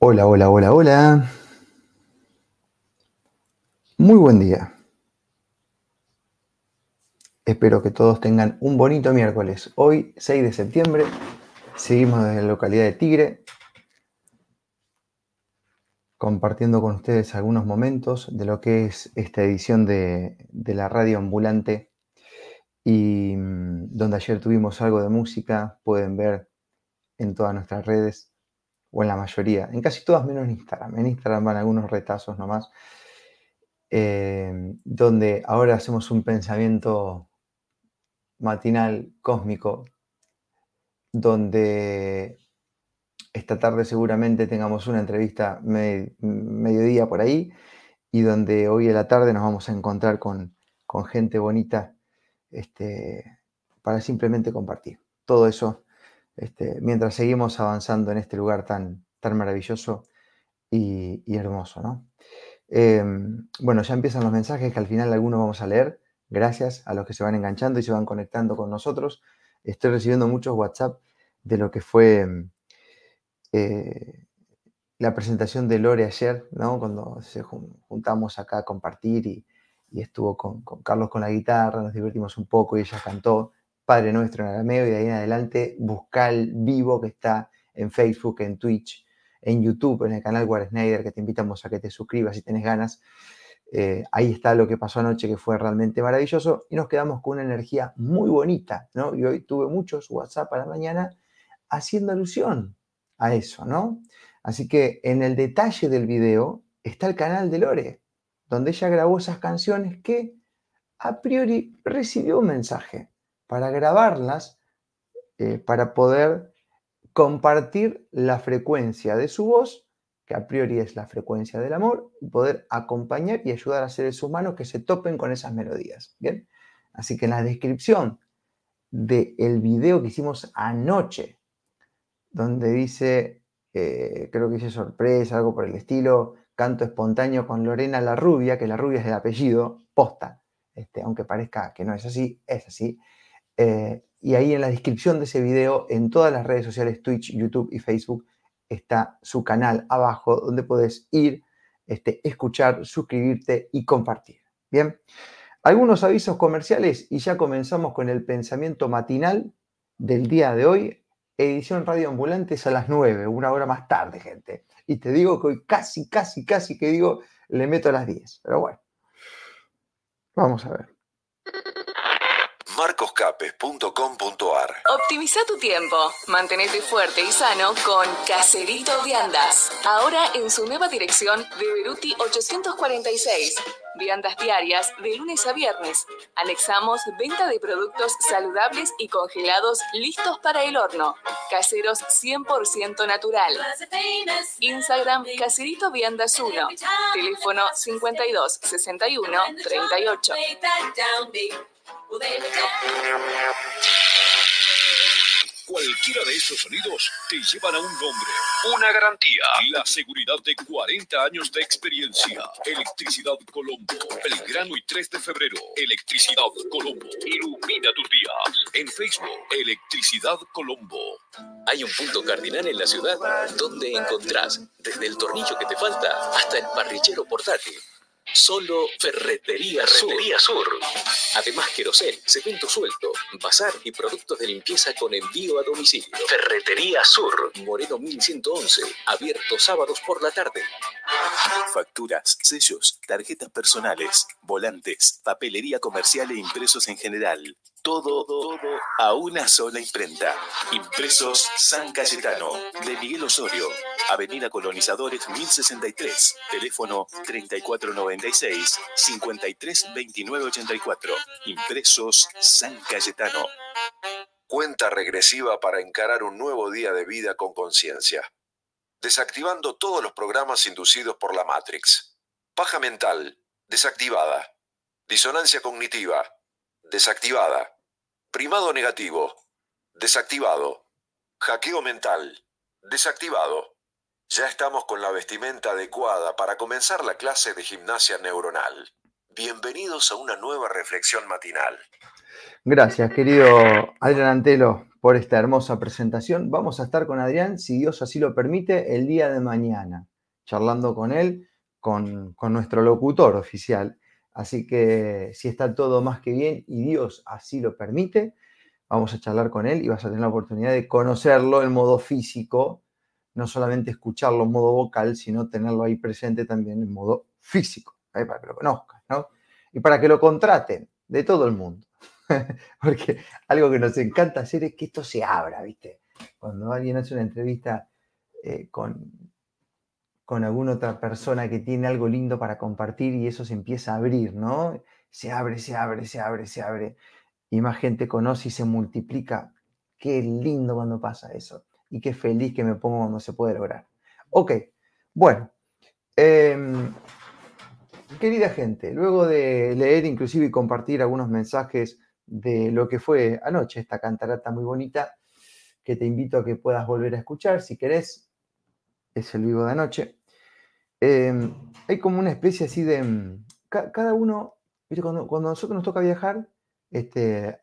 Hola, hola, hola, hola. Muy buen día. Espero que todos tengan un bonito miércoles. Hoy, 6 de septiembre, seguimos desde la localidad de Tigre, compartiendo con ustedes algunos momentos de lo que es esta edición de, de la radio ambulante y mm, donde ayer tuvimos algo de música, pueden ver en todas nuestras redes o en la mayoría, en casi todas menos en Instagram. En Instagram van algunos retazos nomás, eh, donde ahora hacemos un pensamiento matinal cósmico, donde esta tarde seguramente tengamos una entrevista mediodía por ahí y donde hoy a la tarde nos vamos a encontrar con, con gente bonita este, para simplemente compartir. Todo eso este, mientras seguimos avanzando en este lugar tan, tan maravilloso y, hermoso. ¿no? Em, bueno, ya empiezan los mensajes que al final algunos vamos a leer. Gracias a los que se van enganchando y se van conectando con nosotros. Estoy recibiendo muchos WhatsApp de lo que fue em, eh, la presentación de Lore ayer, ¿no? cuando se juntamos acá a compartir y, y estuvo con, Carlos con la guitarra, nos divertimos un poco y ella cantó Padre Nuestro en arameo y de ahí en adelante busca el vivo que está en Facebook, en Twitch, en YouTube, en el canal War Snyder, que te invitamos a que te suscribas si tienes ganas. Eh, ahí está lo que pasó anoche, que fue realmente maravilloso, y nos quedamos con una energía muy bonita, ¿no? Y hoy tuve muchos WhatsApp a la mañana haciendo alusión a eso, ¿no? Así que en el detalle del video está el canal de Lore donde ella grabó esas canciones que a priori recibió un mensaje para grabarlas, eh, para poder compartir la frecuencia de su voz, que a priori es la frecuencia del amor, y poder acompañar y ayudar a seres humanos que se topen con esas melodías. ¿bien? Así que en la descripción del el video que hicimos anoche, donde dice, eh, creo que dice sorpresa, algo por el estilo, canto espontáneo con Lorena la Rubia, que la Rubia es el apellido, posta, este, aunque parezca que no es así, es así. Eh, y ahí en la descripción de ese video, en todas las redes sociales, Twitch, YouTube y Facebook, está su canal abajo donde puedes ir, este, escuchar, suscribirte y compartir. Bien, algunos avisos comerciales y ya comenzamos con el pensamiento matinal del día de hoy. Edición Radio Ambulantes a las 9, una hora más tarde, gente y te digo que hoy casi, casi, casi que digo, le meto a las 10. Pero bueno, vamos a ver marcoscapes.com.ar. Optimiza tu tiempo. Mantenete fuerte y sano con Caserito Viandas. Ahora en su nueva dirección de Beruti 846. Viandas diarias de lunes a viernes. Anexamos venta de productos saludables y congelados listos para el horno. Caseros 100% natural. Instagram Caserito Viandas 1. Teléfono 52 61 38. Cualquiera de esos sonidos te llevan a un nombre, una garantía, la seguridad de 40 años de experiencia. Electricidad Colombo, Belgrano y 3 de febrero. Electricidad Colombo, ilumina tus días. En Facebook, Electricidad Colombo. Hay un punto cardinal en la ciudad donde encontrás desde el tornillo que te falta hasta el parrillero portátil Solo Ferretería, Ferretería Sur. Además, querosén, cemento suelto, bazar y productos de limpieza con envío a domicilio. Ferretería Sur. Moreno 1111. Abierto sábados por la tarde. Facturas, sellos, tarjetas personales, volantes, papelería comercial e impresos en general todo, todo a una sola imprenta. Impresos San Cayetano, de Miguel Osorio, Avenida Colonizadores 1063, teléfono 3496 532984. Impresos San Cayetano. Cuenta regresiva para encarar un nuevo día de vida con conciencia. Desactivando todos los programas inducidos por la Matrix. Paja mental, desactivada. Disonancia cognitiva, desactivada. Primado negativo, desactivado. Hackeo mental, desactivado. Ya estamos con la vestimenta adecuada para comenzar la clase de gimnasia neuronal. Bienvenidos a una nueva reflexión matinal. Gracias, querido Adrián Antelo, por esta hermosa presentación. Vamos a estar con Adrián, si Dios así lo permite, el día de mañana, charlando con él, con, con nuestro locutor oficial. Así que si está todo más que bien y Dios así lo permite, vamos a charlar con él y vas a tener la oportunidad de conocerlo en modo físico, no solamente escucharlo en modo vocal, sino tenerlo ahí presente también en modo físico, ¿eh? para que lo conozcan, ¿no? Y para que lo contraten de todo el mundo. Porque algo que nos encanta hacer es que esto se abra, ¿viste? Cuando alguien hace una entrevista eh, con, con alguna otra persona que tiene algo lindo para compartir y eso se empieza a abrir, ¿no? Se abre, se abre, se abre, se abre. Y más gente conoce y se multiplica. Qué lindo cuando pasa eso. Y qué feliz que me pongo cuando se puede lograr. Ok, bueno. Em, querida gente, luego de leer inclusive y compartir algunos mensajes de lo que fue anoche, esta cantarata muy bonita, que te invito a que puedas volver a escuchar si querés. Es el vivo de anoche. Em, hay como una especie así de... Mm, cada uno, cuando, cuando a nosotros nos toca viajar, este,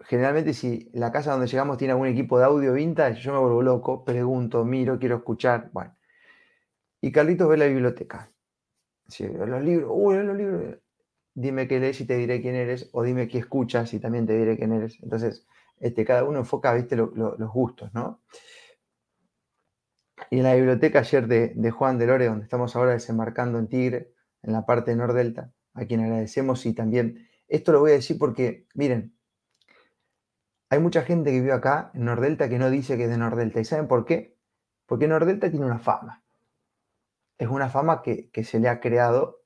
generalmente si la casa donde llegamos tiene algún equipo de audio vintage, yo me vuelvo loco, pregunto, miro, quiero escuchar, bueno. Y Carlitos ve la biblioteca. los libros, uy, los libros dime qué lees y te diré quién eres, o dime qué escuchas y también te diré quién eres. Entonces, este, cada uno enfoca, viste, los gustos, ¿no? Y en la biblioteca ayer de, Juan de Lore, donde estamos ahora desembarcando en Tigre, en la parte de Nordelta, a quien agradecemos y también, esto lo voy a decir porque, miren, hay mucha gente que vive acá en Nordelta que no dice que es de Nordelta. ¿Y saben por qué? Porque Nordelta tiene una fama. Es una fama que, se le ha creado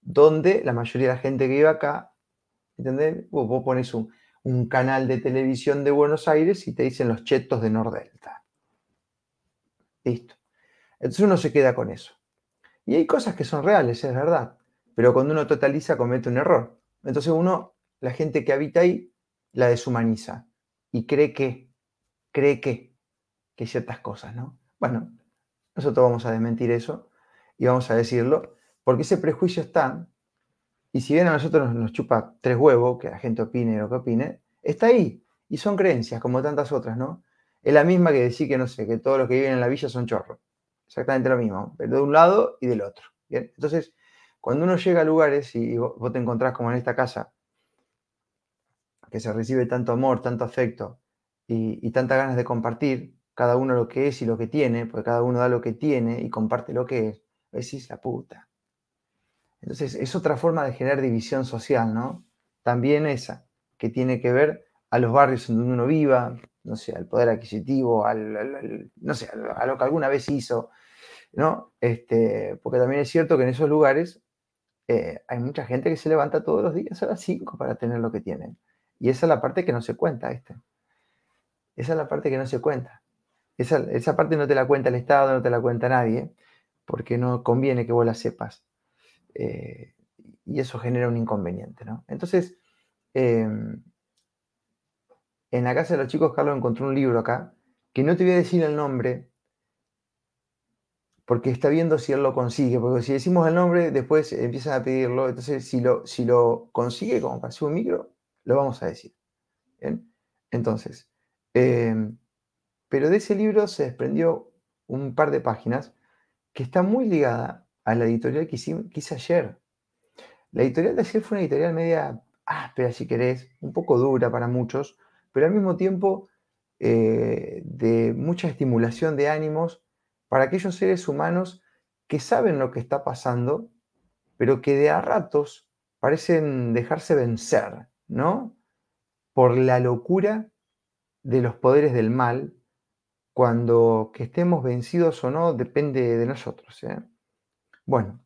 donde la mayoría de la gente que vive acá, ¿entendés? Vos, pones un, canal de televisión de Buenos Aires y te dicen los chetos de Nordelta. Listo. Entonces uno se queda con eso. Y hay cosas que son reales, es verdad, pero cuando uno totaliza comete un error. Entonces uno, la gente que habita ahí, la deshumaniza y cree que, cree que, que ciertas cosas, ¿no? Bueno, nosotros vamos a desmentir eso y vamos a decirlo porque ese prejuicio está, y si bien a nosotros nos, chupa tres huevos, que la gente opine lo que opine, está ahí. Y son creencias, como tantas otras, ¿no? Es la misma que decir que, no sé, que todos los que viven en la villa son chorros. Exactamente lo mismo, pero de un lado y del otro. Entonces, cuando uno llega a lugares y vos te encontrás como en esta casa, que se recibe tanto amor, tanto afecto y, y tantas ganas de compartir, cada uno lo que es y lo que tiene, porque cada uno da lo que tiene y comparte lo que es, decís la puta. Entonces, es otra forma de generar división social, ¿no? También esa, que tiene que ver a los barrios en donde uno viva, no sé, al poder adquisitivo, al, no sé, a lo que alguna vez hizo, ¿no? Este, porque también es cierto que en esos lugares eh, hay mucha gente que se levanta todos los días a las 5 para tener lo que tienen. Y esa es la parte que no se cuenta, este. Esa es la parte que no se cuenta. Esa, esa parte no te la cuenta el Estado, no te la cuenta nadie, porque no conviene que vos la sepas. Eh, y eso genera un inconveniente, ¿no? Entonces, em, en la casa de los chicos, Carlos encontró un libro acá, que no te voy a decir el nombre, porque está viendo si él lo consigue, porque si decimos el nombre, después empiezan a pedirlo, entonces si lo, si lo consigue como para un micro, lo vamos a decir. Entonces, em, pero de ese libro se desprendió un par de páginas que está muy ligada a la editorial que hice, ayer. La editorial de ayer fue una editorial media áspera, si querés, un poco dura para muchos, pero al mismo tiempo eh, de mucha estimulación de ánimos para aquellos seres humanos que saben lo que está pasando, pero que de a ratos parecen dejarse vencer, ¿no? Por la locura de los poderes del mal, cuando que estemos vencidos o no depende de nosotros. ¿eh? Bueno,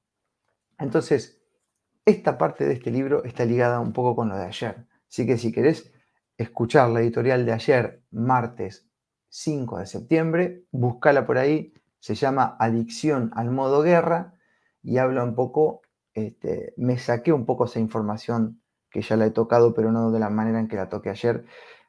entonces, esta parte de este libro está ligada un poco con lo de ayer. Así que si querés escuchar la editorial de ayer, martes 5 de septiembre, búscala por ahí. Se llama Adicción al modo guerra y habla un poco, este, me saqué un poco esa información que ya la he tocado, pero no de la manera en que la toqué ayer,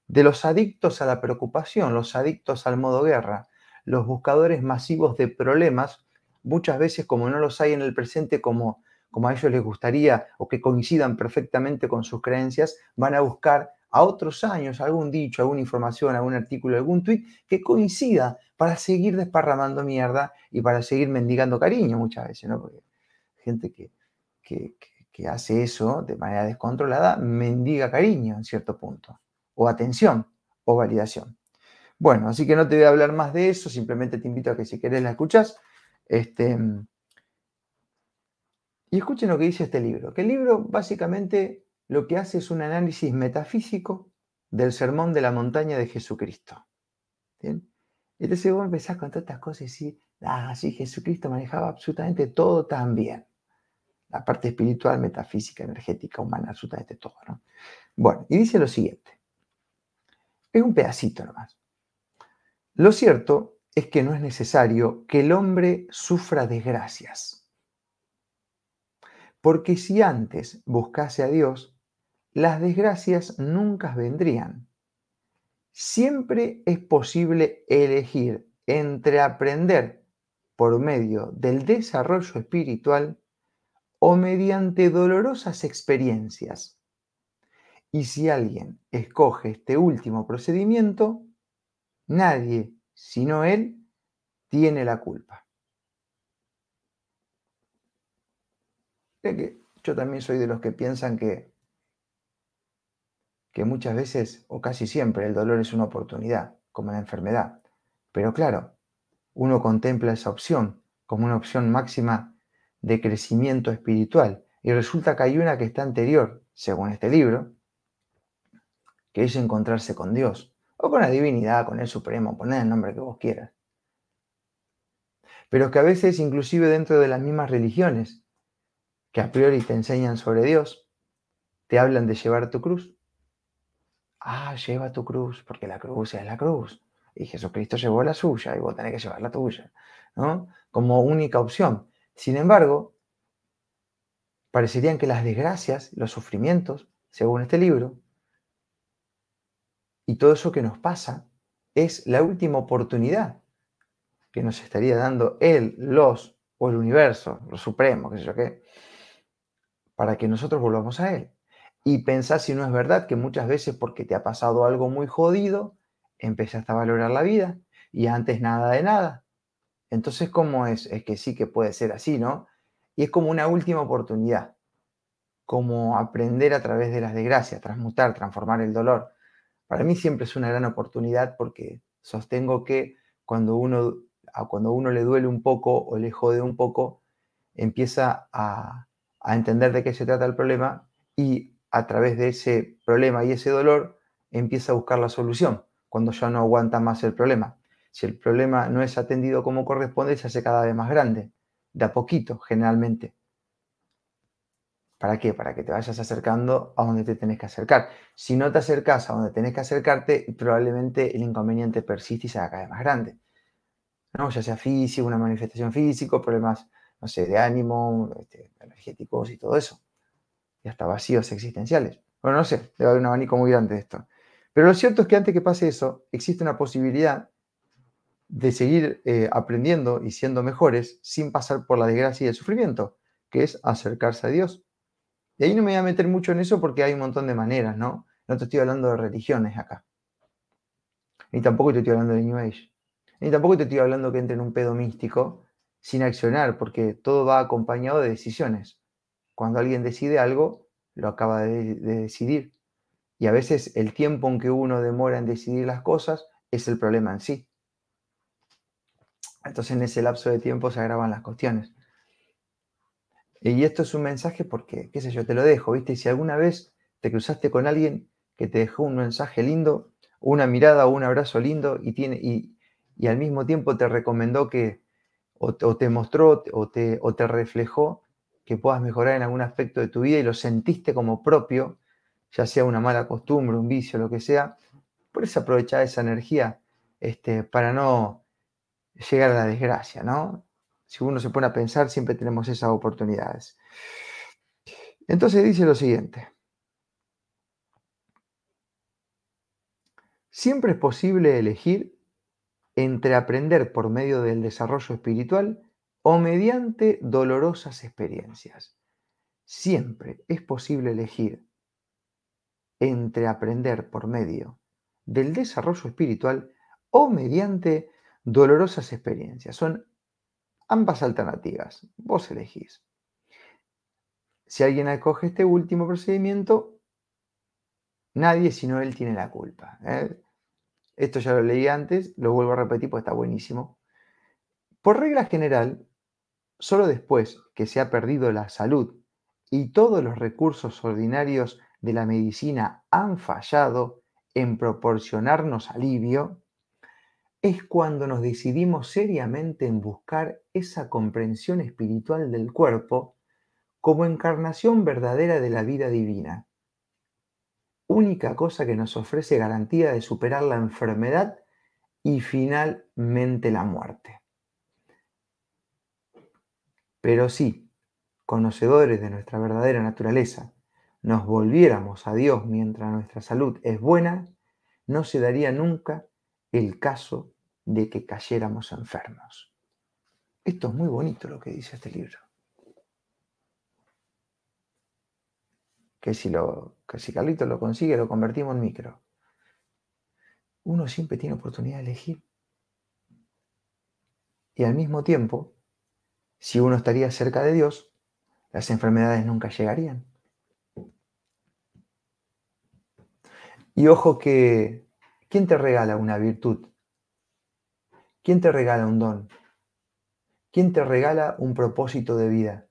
de los adictos a la preocupación, los adictos al modo guerra, los buscadores masivos de problemas muchas veces como no los hay en el presente como, como a ellos les gustaría o que coincidan perfectamente con sus creencias, van a buscar a otros años, algún dicho, alguna información, algún artículo, algún tweet que coincida para seguir desparramando mierda y para seguir mendigando cariño muchas veces, ¿no? Porque gente que, que, que hace eso de manera descontrolada mendiga cariño en cierto punto, o atención, o validación. Bueno, así que no te voy a hablar más de eso, simplemente te invito a que si querés la escuchas. Este, y escuchen lo que dice este libro, que el libro básicamente lo que hace es un análisis metafísico del sermón de la montaña de Jesucristo. ¿Bien? Entonces vos empezás con todas estas cosas y decís, ah, sí, Jesucristo manejaba absolutamente todo tan bien. La parte espiritual, metafísica, energética, humana, absolutamente todo. ¿no? Bueno, y dice lo siguiente. Es un pedacito nomás. Lo cierto es que no es necesario que el hombre sufra desgracias. Porque si antes buscase a Dios, las desgracias nunca vendrían. Siempre es posible elegir entre aprender por medio del desarrollo espiritual o mediante dolorosas experiencias. Y si alguien escoge este último procedimiento, nadie, sino él, tiene la culpa. Yo también soy de los que piensan que que muchas veces o casi siempre el dolor es una oportunidad, como la enfermedad. Pero claro, uno contempla esa opción como una opción máxima de crecimiento espiritual y resulta que hay una que está anterior, según este libro, que es encontrarse con Dios o con la divinidad, con el Supremo, poner el nombre que vos quieras. Pero que a veces, inclusive dentro de las mismas religiones, que a priori te enseñan sobre Dios, te hablan de llevar tu cruz ah, lleva tu cruz, porque la cruz es la cruz. Y Jesucristo llevó la suya y vos tenés que llevar la tuya, ¿no? Como única opción. Sin embargo, parecerían que las desgracias, los sufrimientos, según este libro, y todo eso que nos pasa, es la última oportunidad que nos estaría dando Él, los, o el universo, lo supremo, qué sé yo qué, para que nosotros volvamos a Él y pensás si no es verdad que muchas veces porque te ha pasado algo muy jodido, empezaste a valorar la vida y antes nada de nada. Entonces, ¿cómo es? Es que sí que puede ser así, ¿no? Y es como una última oportunidad, como aprender a través de las desgracias, transmutar, transformar el dolor. Para mí siempre es una gran oportunidad porque sostengo que cuando uno, cuando uno le duele un poco o le jode un poco, empieza a, a entender de qué se trata el problema y a través de ese problema y ese dolor, empieza a buscar la solución cuando ya no aguanta más el problema. Si el problema no es atendido como corresponde, se hace cada vez más grande, de a poquito, generalmente. ¿Para qué? Para que te vayas acercando a donde te tenés que acercar. Si no te acercas a donde tenés que acercarte, probablemente el inconveniente persiste y se haga cada vez más grande. ¿no? Ya sea físico, una manifestación física, problemas, no sé, de ánimo, este, energéticos y todo eso hasta vacíos existenciales. Bueno, no sé, debe haber un abanico muy grande de esto. Pero lo cierto es que antes que pase eso, existe una posibilidad de seguir eh, aprendiendo y siendo mejores sin pasar por la desgracia y el sufrimiento, que es acercarse a Dios. Y ahí no me voy a meter mucho en eso porque hay un montón de maneras, ¿no? No te estoy hablando de religiones acá. Ni tampoco te estoy hablando de New Age. Ni tampoco te estoy hablando que entre en un pedo místico sin accionar, porque todo va acompañado de decisiones. Cuando alguien decide algo, lo acaba de, decidir. Y a veces el tiempo en que uno demora en decidir las cosas es el problema en sí. Entonces en ese lapso de tiempo se agravan las cuestiones. Y esto es un mensaje porque, qué sé yo, te lo dejo, ¿viste? Si alguna vez te cruzaste con alguien que te dejó un mensaje lindo, una mirada o un abrazo lindo y, tiene, y, al mismo tiempo te recomendó que, o, te mostró o te reflejó que puedas mejorar en algún aspecto de tu vida y lo sentiste como propio, ya sea una mala costumbre, un vicio, lo que sea, puedes aprovechar esa energía este, para no llegar a la desgracia, ¿no? Si uno se pone a pensar, siempre tenemos esas oportunidades. Entonces dice lo siguiente. Siempre es posible elegir entre aprender por medio del desarrollo espiritual o mediante dolorosas experiencias. Siempre es posible elegir entre aprender por medio del desarrollo espiritual o mediante dolorosas experiencias. Son ambas alternativas. Vos elegís. Si alguien acoge este último procedimiento, nadie sino él tiene la culpa. ¿eh? Esto ya lo leí antes, lo vuelvo a repetir porque está buenísimo. Por regla general, solo después que se ha perdido la salud y todos los recursos ordinarios de la medicina han fallado en proporcionarnos alivio, es cuando nos decidimos seriamente en buscar esa comprensión espiritual del cuerpo como encarnación verdadera de la vida divina. Única cosa que nos ofrece garantía de superar la enfermedad y finalmente la muerte. Pero si, conocedores de nuestra verdadera naturaleza, nos volviéramos a Dios mientras nuestra salud es buena, no se daría nunca el caso de que cayéramos enfermos. Esto es muy bonito lo que dice este libro. Que si, lo, que si Carlito lo consigue, lo convertimos en micro. Uno siempre tiene oportunidad de elegir. Y al mismo tiempo, si uno estaría cerca de Dios, las enfermedades nunca llegarían. Y ojo que, ¿quién te regala una virtud? ¿Quién te regala un don? ¿Quién te regala un propósito de vida?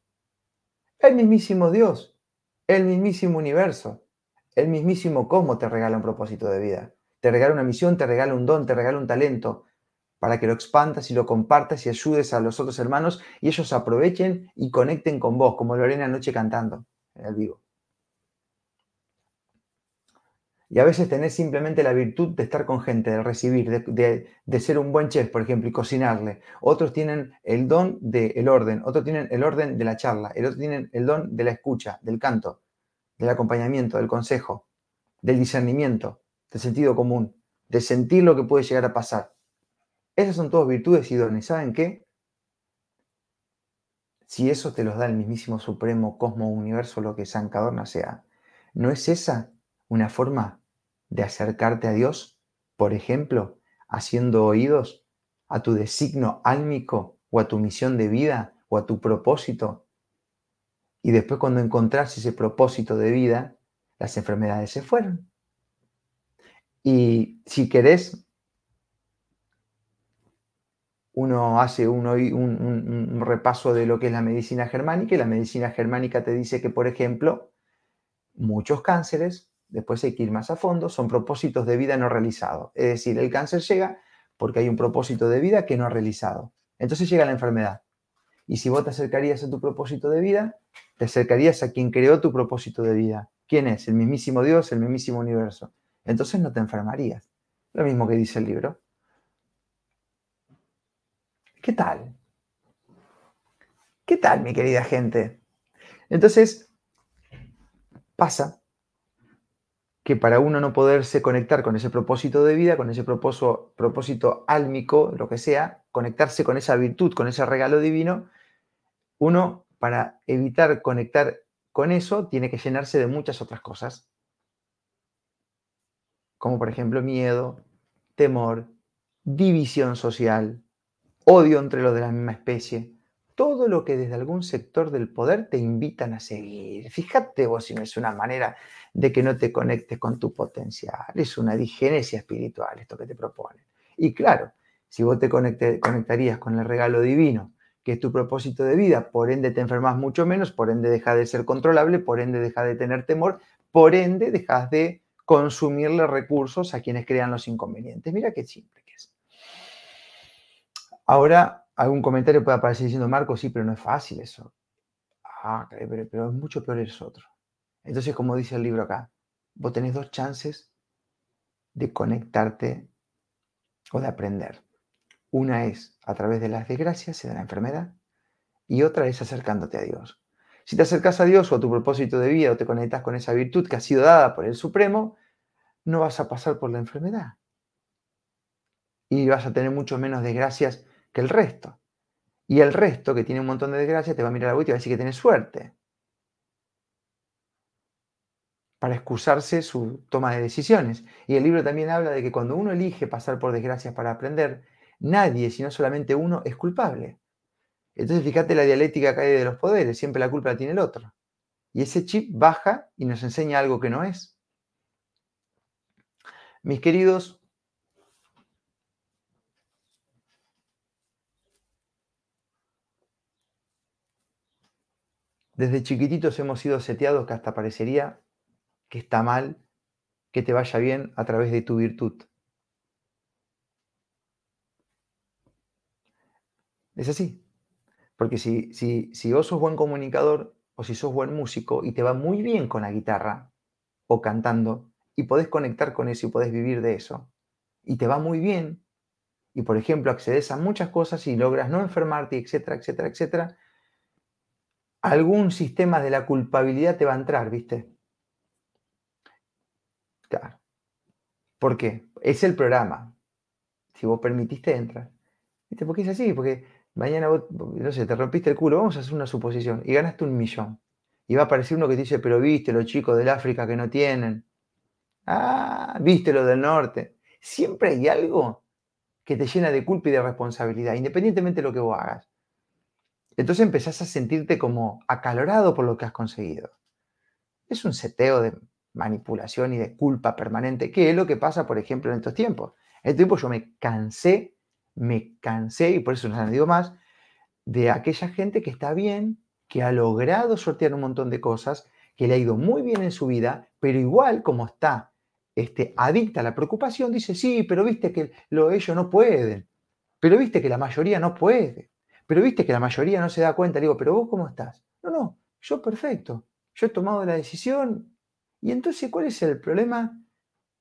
El mismísimo Dios, el mismísimo universo, el mismísimo cosmos te regala un propósito de vida. Te regala una misión, te regala un don, te regala un talento para que lo expandas y lo compartas y ayudes a los otros hermanos y ellos aprovechen y conecten con vos, como Lorena anoche cantando en el vivo. Y a veces tenés simplemente la virtud de estar con gente, de recibir, de, ser un buen chef, por ejemplo, y cocinarle. Otros tienen el don del orden, otros tienen el orden de la charla, el otro tienen el don de la escucha, del canto, del acompañamiento, del consejo, del discernimiento, del sentido común, de sentir lo que puede llegar a pasar. Esas son todas virtudes y dones. ¿Saben qué? Si eso te los da el mismísimo Supremo Cosmo Universo, lo que San Cadorna sea, ¿no es esa una forma de acercarte a Dios, por ejemplo, haciendo oídos a tu designo álmico o a tu misión de vida o a tu propósito. Y después cuando encontrás ese propósito de vida, las enfermedades se fueron. Y si querés, uno hace un, un, repaso de lo que es la medicina germánica y la medicina germánica te dice que, por ejemplo, muchos cánceres después hay que ir más a fondo, son propósitos de vida no realizados. Es decir, el cáncer llega porque hay un propósito de vida que no ha realizado. Entonces llega la enfermedad. Y si vos te acercarías a tu propósito de vida, te acercarías a quien creó tu propósito de vida. ¿Quién es? El mismísimo Dios, el mismísimo universo. Entonces no te enfermarías. Lo mismo que dice el libro. ¿Qué tal? ¿Qué tal, mi querida gente? Entonces, pasa que para uno no poderse conectar con ese propósito de vida, con ese propósito, propósito álmico, lo que sea, conectarse con esa virtud, con ese regalo divino, uno para evitar conectar con eso tiene que llenarse de muchas otras cosas, como por ejemplo miedo, temor, división social, odio entre los de la misma especie, todo lo que desde algún sector del poder te invitan a seguir. Fíjate vos si no es una manera de que no te conectes con tu potencial, es una digenesia espiritual esto que te propone. Y claro, si vos te conectarías con el regalo divino, que es tu propósito de vida, por ende te enfermas mucho menos, por ende dejas de ser controlable, por ende dejas de tener temor, por ende dejas de consumirle recursos a quienes crean los inconvenientes. Mira qué simple que es. Ahora algún comentario puede aparecer diciendo, Marco, sí, pero no es fácil eso. Ah, pero, pero es mucho peor eso otro. Entonces, como dice el libro acá, vos tenés dos chances de conectarte o de aprender. Una es a través de las desgracias y de la enfermedad, y otra es acercándote a Dios. Si te acercas a Dios o a tu propósito de vida o te conectas con esa virtud que ha sido dada por el Supremo, no vas a pasar por la enfermedad. Y vas a tener mucho menos desgracias que el resto. Y el resto, que tiene un montón de desgracias, te va a mirar a vos y te va a decir que tienes suerte. para excusarse su toma de decisiones. Y el libro también habla de que cuando uno elige pasar por desgracias para aprender, nadie, sino solamente uno, es culpable. Entonces fíjate la dialéctica que hay de los poderes, siempre la culpa la tiene el otro. Y ese chip baja y nos enseña algo que no es. Mis queridos, desde chiquititos hemos sido seteados que hasta parecería que está mal que te vaya bien a través de tu virtud. Es así. Porque si, si, si vos sos buen comunicador o si sos buen músico y te va muy bien con la guitarra o cantando y podés conectar con eso y podés vivir de eso y te va muy bien y por ejemplo accedes a muchas cosas y logras no enfermarte, etcétera, etcétera, etcétera, algún sistema de la culpabilidad te va a entrar, ¿viste? Claro. ¿Por qué? Es el programa. Si vos permitiste, entra. ¿Viste? Porque es así, porque mañana vos, no sé, te rompiste el culo, vamos a hacer una suposición, y ganaste un millón. Y va a aparecer uno que te dice, pero viste los chicos del África que no tienen. Ah, viste los del norte. Siempre hay algo que te llena de culpa y de responsabilidad, independientemente de lo que vos hagas. Entonces empezás a sentirte como acalorado por lo que has conseguido. Es un seteo de manipulación y de culpa permanente, que es lo que pasa, por ejemplo, en estos tiempos. En este tiempo yo me cansé, me cansé, y por eso no digo más, de aquella gente que está bien, que ha logrado sortear un montón de cosas, que le ha ido muy bien en su vida, pero igual como está este, adicta a la preocupación, dice, sí, pero viste que lo, ellos no pueden, pero viste que la mayoría no puede, pero viste que la mayoría no se da cuenta, digo, pero vos cómo estás? No, no, yo perfecto, yo he tomado la decisión, y entonces, ¿cuál es el problema?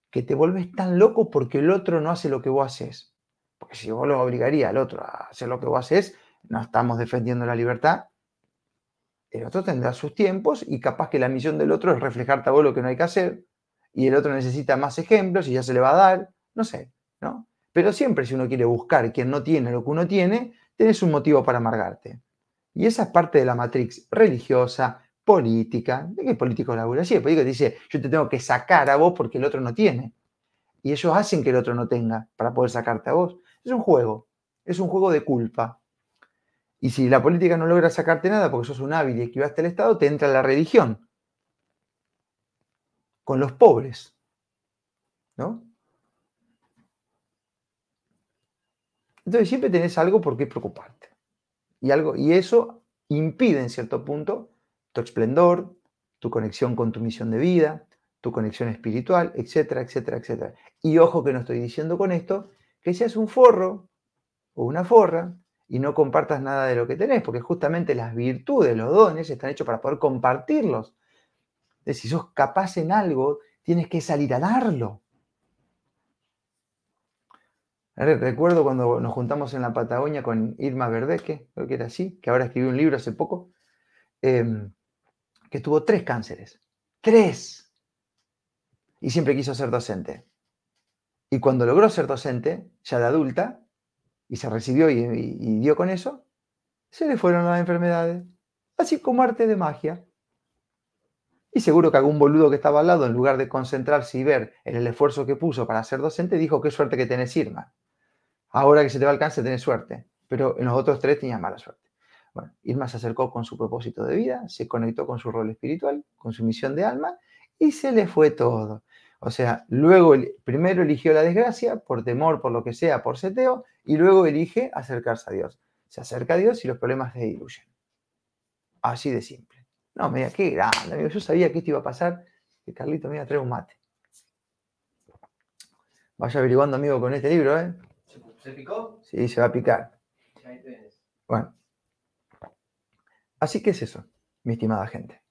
Que te vuelves tan loco porque el otro no hace lo que vos haces. Porque si vos lo obligaría al otro a hacer lo que vos haces, no estamos defendiendo la libertad. El otro tendrá sus tiempos y capaz que la misión del otro es reflejarte a vos lo que no hay que hacer. Y el otro necesita más ejemplos y ya se le va a dar. No sé, ¿no? Pero siempre si uno quiere buscar quien no tiene lo que uno tiene, tenés un motivo para amargarte. Y esa es parte de la matrix religiosa, política. ¿De qué político labura? Sí, el político dice, yo te tengo que sacar a vos porque el otro no tiene. Y ellos hacen que el otro no tenga para poder sacarte a vos. Es un juego, es un juego de culpa. Y si la política no logra sacarte nada porque sos un hábil y esquivaste el Estado, te entra la religión. Con los pobres. ¿No? Entonces siempre tenés algo por qué preocuparte. Y, algo, y eso impide en cierto punto tu esplendor, tu conexión con tu misión de vida, tu conexión espiritual, etcétera, etcétera, etcétera. Y ojo que no estoy diciendo con esto que seas un forro o una forra y no compartas nada de lo que tenés, porque justamente las virtudes, los dones están hechos para poder compartirlos. Entonces, si sos capaz en algo, tienes que salir a darlo. Recuerdo cuando nos juntamos en la Patagonia con Irma Verdeque, creo que era así, que ahora escribió un libro hace poco, em, que tuvo tres cánceres. ¡Tres! Y siempre quiso ser docente. Y cuando logró ser docente, ya de adulta, y se recibió y, dio con eso, se le fueron las enfermedades. Así como arte de magia. Y seguro que algún boludo que estaba al lado, en lugar de concentrarse y ver en el esfuerzo que puso para ser docente, dijo, qué suerte que tenés, Irma. Ahora que se te va el cáncer, tenés suerte. Pero en los otros tres tenías mala suerte. Bueno, Irma se acercó con su propósito de vida, se conectó con su rol espiritual, con su misión de alma y se le fue todo. O sea, luego primero eligió la desgracia por temor, por lo que sea, por seteo, y luego elige acercarse a Dios. Se acerca a Dios y los problemas se diluyen. Así de simple. No, mira, qué grande, amigo. Yo sabía que esto iba a pasar, que Carlito me iba a traer un mate. Vaya averiguando, amigo, con este libro, ¿eh? ¿Se picó? Sí, se va a picar. Bueno, Así que es eso, mi estimada gente.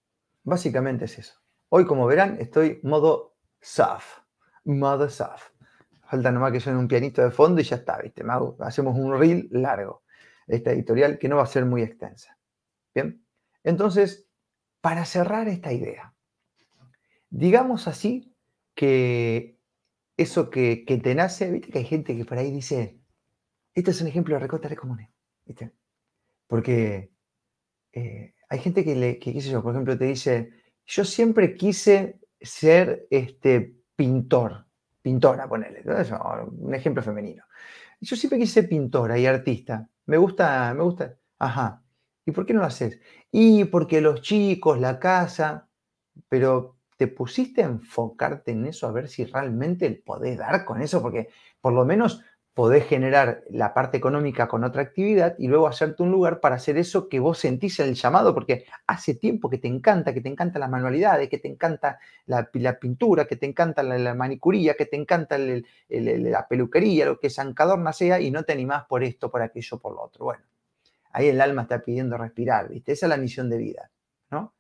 Básicamente es eso. Hoy, como verán, estoy modo SAF. Modo SAF. Falta nomás que suene un pianito de fondo y ya está, ¿viste? Hacemos un reel largo. Esta editorial que no va a ser muy extensa. Bien. Entonces, para cerrar esta idea, digamos así que eso que, te nace, viste que hay gente que por ahí dice, este es un ejemplo de recota de común, ¿viste? Porque eh, hay gente que, le, qué yo, por ejemplo, te dice, yo siempre quise ser este, pintor, pintora, ponele, un ejemplo femenino. Yo siempre quise ser pintora y artista. Me gusta, me gusta. Ajá. ¿Y por qué no lo haces? Y porque los chicos, la casa, pero ¿te pusiste a enfocarte en eso a ver si realmente podés dar con eso? Porque por lo menos podés generar la parte económica con otra actividad y luego hacerte un lugar para hacer eso que vos sentís el llamado, porque hace tiempo que te encanta, que te encanta las manualidades, que te encanta la, pintura, que te encanta la, manicuría, que te encanta la peluquería, lo que Zancadorna sea, y no te animás por esto, por aquello, por lo otro. Bueno, ahí el alma está pidiendo respirar, ¿viste? Esa es la misión de vida, ¿no?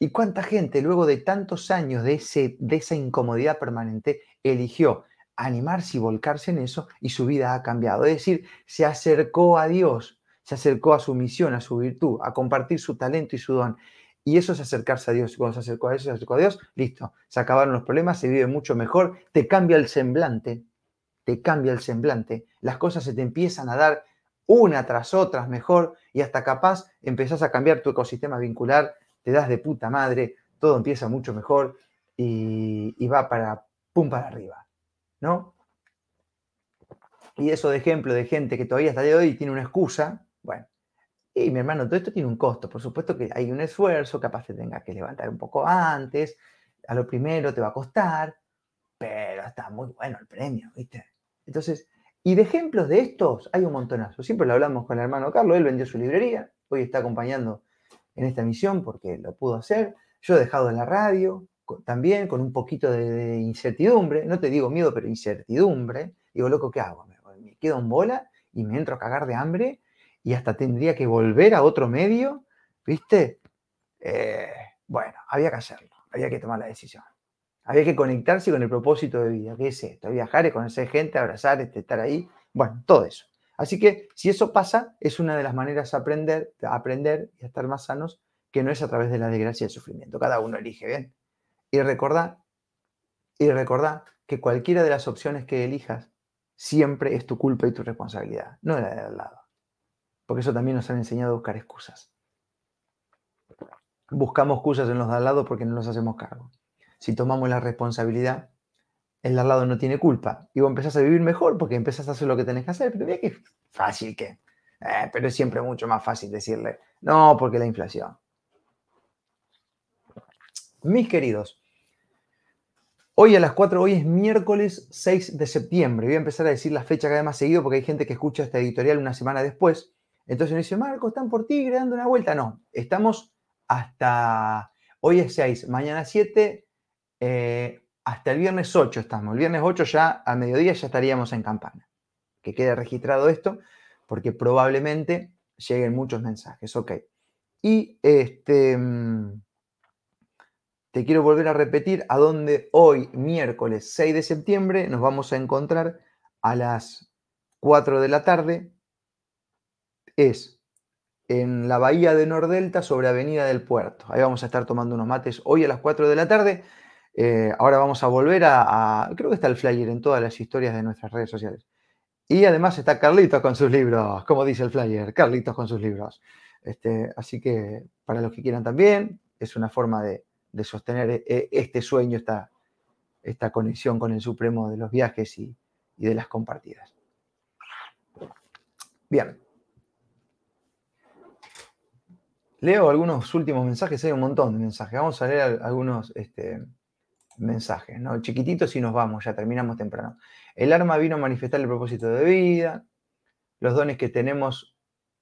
¿Y cuánta gente luego de tantos años de, ese, de esa incomodidad permanente eligió animarse y volcarse en eso y su vida ha cambiado. Es decir, se acercó a Dios, se acercó a su misión, a su virtud, a compartir su talento y su don. Y eso es acercarse a Dios. Cuando se acercó a eso, se acercó a Dios, listo, se acabaron los problemas, se vive mucho mejor, te cambia el semblante, te cambia el semblante, las cosas se te empiezan a dar una tras otra mejor y hasta capaz empezás a cambiar tu ecosistema vincular, te das de puta madre, todo empieza mucho mejor y, y va para pum para arriba. ¿No? Y eso de ejemplo de gente que todavía hasta de hoy tiene una excusa, bueno, y mi hermano, todo esto tiene un costo, por supuesto que hay un esfuerzo, capaz te tenga que levantar un poco antes, a lo primero te va a costar, pero está muy bueno el premio, ¿viste? Entonces, y de ejemplos de estos hay un montonazo. Siempre lo hablamos con el hermano Carlos, él vendió su librería, hoy está acompañando en esta misión porque lo pudo hacer. Yo he dejado la radio, también con un poquito de, incertidumbre, no te digo miedo, pero incertidumbre, digo, loco, ¿qué hago? Me, quedo en bola y me entro a cagar de hambre y hasta tendría que volver a otro medio, ¿viste? Eh, bueno, había que hacerlo, había que tomar la decisión. Había que conectarse con el propósito de vida, ¿qué es esto? Viajar, conocer gente, abrazar, este, estar ahí, bueno, todo eso. Así que si eso pasa, es una de las maneras de aprender, de aprender y estar más sanos, que no es a través de la desgracia y el sufrimiento. Cada uno elige, ¿bien? Y recordá, y que cualquiera de las opciones que elijas siempre es tu culpa y tu responsabilidad, no la de al lado. Porque eso también nos han enseñado a buscar excusas. Buscamos excusas en los de al lado porque no nos hacemos cargo. Si tomamos la responsabilidad, el de al lado no tiene culpa. Y vos empezás a vivir mejor porque empezás a hacer lo que tenés que hacer. Pero mira que fácil que. Eh, pero es siempre mucho más fácil decirle, no, porque la inflación. Mis queridos, hoy a las 4, hoy es miércoles 6 de septiembre. Voy a empezar a decir la fecha cada vez más seguido porque hay gente que escucha esta editorial una semana después. Entonces me dice, Marco, ¿están por ti dando una vuelta? No, estamos hasta, hoy es 6, mañana 7, eh, hasta el viernes 8 estamos. El viernes 8 ya a mediodía ya estaríamos en campana. Que quede registrado esto porque probablemente lleguen muchos mensajes. Ok. Y este... Mm, te quiero volver a repetir a dónde hoy, miércoles 6 de septiembre, nos vamos a encontrar a las 4 de la tarde. Es en la bahía de Nordelta sobre Avenida del Puerto. Ahí vamos a estar tomando unos mates hoy a las 4 de la tarde. Eh, ahora vamos a volver a, Creo que está el flyer en todas las historias de nuestras redes sociales. Y además está Carlitos con sus libros, como dice el flyer, Carlitos con sus libros. Este, así que para los que quieran también, es una forma de, de sostener e, este sueño, esta, esta conexión con el Supremo de los viajes y, de las compartidas. Bien. Leo algunos últimos mensajes, hay un montón de mensajes. Vamos a leer algunos este, mensajes, ¿no? Chiquititos y nos vamos, ya terminamos temprano. El arma vino a manifestar el propósito de vida. Los dones que tenemos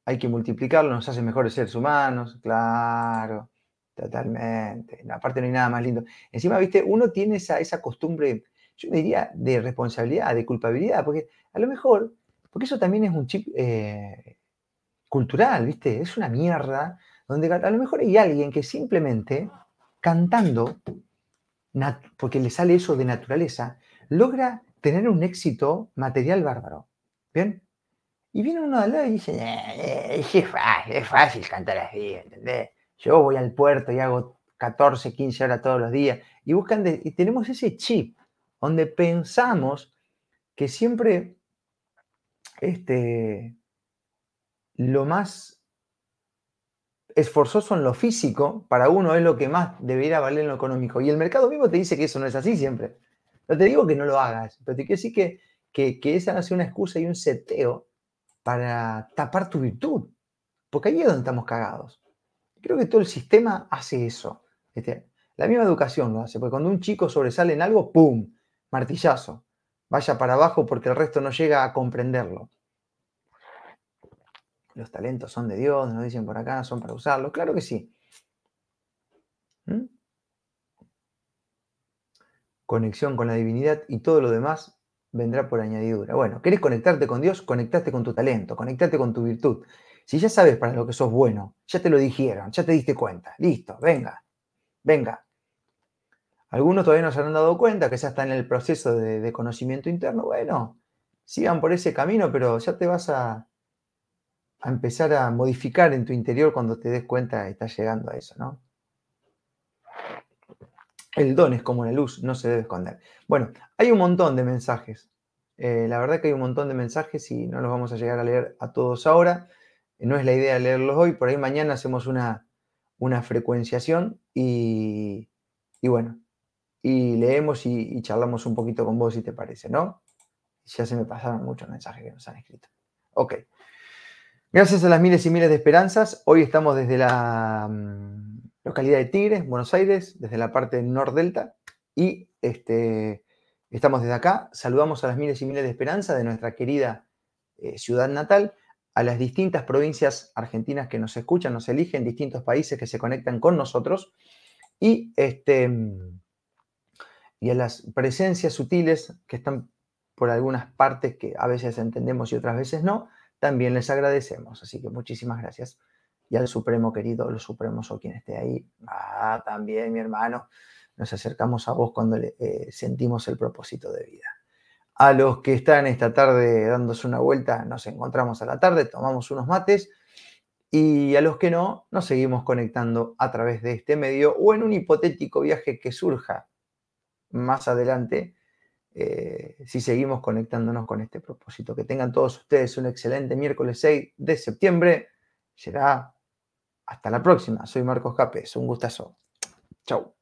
hay que multiplicarlos, nos hace mejores seres humanos, claro. Totalmente. aparte no hay nada más lindo. Encima, viste, uno tiene esa, esa costumbre, yo diría, de responsabilidad, de culpabilidad, porque a lo mejor, porque eso también es un chip eh, cultural, viste, es una mierda, donde a lo mejor hay alguien que simplemente cantando, porque le sale eso de naturaleza, logra tener un éxito material bárbaro. ¿Bien? Y viene uno al lado y dice, eh, es, fácil, es fácil cantar así, ¿entendés? Yo voy al puerto y hago 14, 15 horas todos los días. Y buscan, y tenemos ese chip donde pensamos que siempre este, lo más esforzoso en lo físico, para uno es lo que más debería valer en lo económico. Y el mercado mismo te dice que eso no es así siempre. No te digo que no lo hagas, pero te quiero decir que, que, que esa hace una excusa y un seteo para tapar tu virtud. Porque ahí es donde estamos cagados. Creo que todo el sistema hace eso. La misma educación lo hace, porque cuando un chico sobresale en algo, ¡pum! Martillazo. Vaya para abajo porque el resto no llega a comprenderlo. Los talentos son de Dios, nos dicen por acá, son para usarlos. Claro que sí. ¿Mm? Conexión con la divinidad y todo lo demás vendrá por añadidura. Bueno, ¿querés conectarte con Dios? Conectate con tu talento, conectate con tu virtud. Si ya sabes para lo que sos bueno, ya te lo dijeron, ya te diste cuenta, listo, venga, venga. Algunos todavía no se han dado cuenta que ya está en el proceso de, conocimiento interno. Bueno, sigan por ese camino, pero ya te vas a, a empezar a modificar en tu interior cuando te des cuenta que estás llegando a eso, ¿no? El don es como la luz, no se debe esconder. Bueno, hay un montón de mensajes. Eh, la verdad que hay un montón de mensajes y no los vamos a llegar a leer a todos ahora. No es la idea leerlos hoy, por ahí mañana hacemos una, una frecuenciación y, bueno, y leemos y, charlamos un poquito con vos si te parece, ¿no? Ya se me pasaron muchos mensajes que nos han escrito. Ok. Gracias a las miles y miles de esperanzas, hoy estamos desde la mm, localidad de Tigres, Buenos Aires, desde la parte nordelta, y este, estamos desde acá. Saludamos a las miles y miles de esperanzas de nuestra querida eh, ciudad natal a las distintas provincias argentinas que nos escuchan, nos eligen, distintos países que se conectan con nosotros y, este, y a las presencias sutiles que están por algunas partes que a veces entendemos y otras veces no, también les agradecemos. Así que muchísimas gracias. Y al Supremo querido, los Supremos o quien esté ahí, ah, también mi hermano, nos acercamos a vos cuando eh, sentimos el propósito de vida. A los que están esta tarde dándose una vuelta, nos encontramos a la tarde, tomamos unos mates. Y a los que no, nos seguimos conectando a través de este medio o en un hipotético viaje que surja más adelante, eh, si seguimos conectándonos con este propósito. Que tengan todos ustedes un excelente miércoles 6 de septiembre. Será hasta la próxima. Soy Marcos Capes. Un gustazo. Chau.